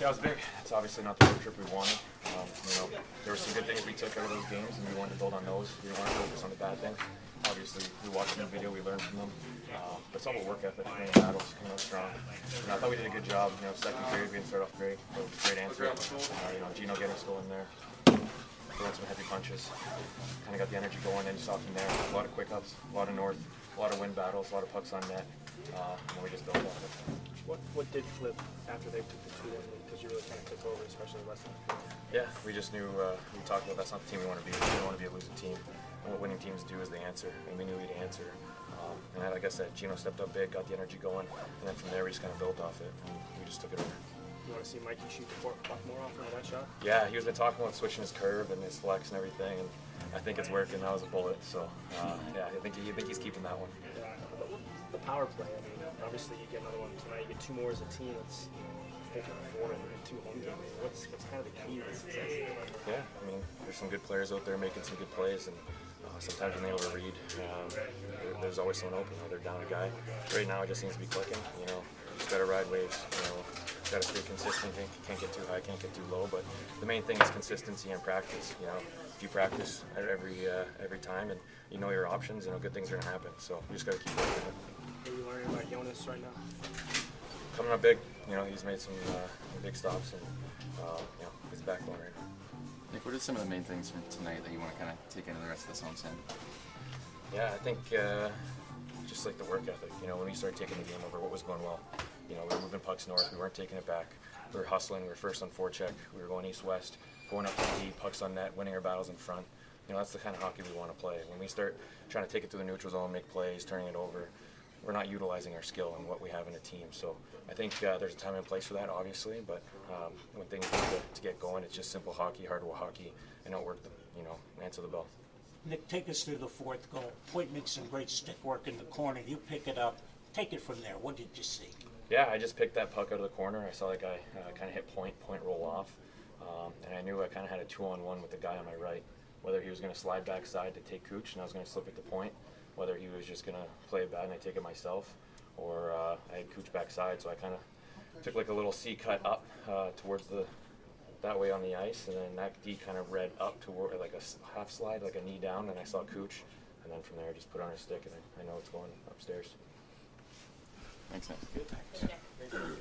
Yeah, it was big. It's obviously not the road trip we wanted. Um, you know, there were some good things we took out of those games, and we wanted to build on those. We didn't want to focus on the bad things. Obviously, we watched the video, we learned from them. Uh, but it's all about work ethic, winning battles, coming out strong. And I thought we did a good job. You know, second period we didn't start off great. But great answer. Uh, you know, Gino getting us going there. Throwing some heavy punches. Kind of got the energy going, and saw from there. A lot of quick ups, a lot of north, a lot of wind battles, a lot of pucks on net. Uh, What did flip after they took the two one lead? Because you really kind of took over, especially the West End. Yeah, we just knew, uh, we talked about that's not the team we want to be. We don't want to be a losing team. And what winning teams do is they answer, and we knew we'd answer. Um, and like I said, Gino stepped up big, got the energy going, and then from there we just kind of built off it, and we just took it over. You want to see Mikey shoot the puck more often with that shot? Yeah, he was been talking about switching his curve and his flex and everything, and I think it's working. That was a bullet, so uh, yeah, I think he, I think he's keeping that one. Yeah. The power play. I mean, obviously you get another one tonight. You get two more as a team. It's you know, four and two home games. What's what's kind of the key to success? Yeah, I mean, there's some good players out there making some good plays, and uh, sometimes when they able to read, um, there, there's always someone open. They're down a guy. Right now, it just seems to be clicking. You know, just gotta ride waves. You know, gotta stay consistent. Can't, can't get too high, can't get too low. But the main thing is consistency and practice. You know, if you practice every uh, every time and you know your options, you know, good things are gonna happen. So you just gotta keep working. What are you learning about Jonas right now? Coming up big. You know, he's made some uh, big stops, and uh, you know, he's back on right now. Nick, what are some of the main things from tonight that you want to kind of take into the rest of this home stand? Yeah, I think uh, just like the work ethic. You know, when we started taking the game over, what was going well? You know, we were moving pucks north. We weren't taking it back. We were hustling. We were first on forecheck. We were going east-west, going up to the D, pucks on net, winning our battles in front. You know, that's the kind of hockey we want to play. When we start trying to take it to the neutral zone, make plays, turning it over, we're not utilizing our skill and what we have in a team. So I think uh, there's a time and place for that, obviously. But um, when things need to, to, get going, it's just simple hockey, hardware hockey, and outwork them. You know, answer the bell. Nick, take us through the fourth goal. Point makes some great stick work in the corner. You pick it up. Take it from there. What did you see? Yeah, I just picked that puck out of the corner. I saw that guy uh, kind of hit point, point roll off, um, and I knew I kind of had a two-on-one with the guy on my right. Whether he was going to slide backside to take Cooch and I was going to slip it to point, whether he was just going to play it bad and I take it myself, or uh, I had Cooch backside, so I kind of took like a little C cut up uh, towards the that way on the ice, and then that D kind of read up toward like a half slide, like a knee down, and I saw Cooch, and then from there I just put on a stick, and I, I know it's going upstairs. Thanks, Nick. Good.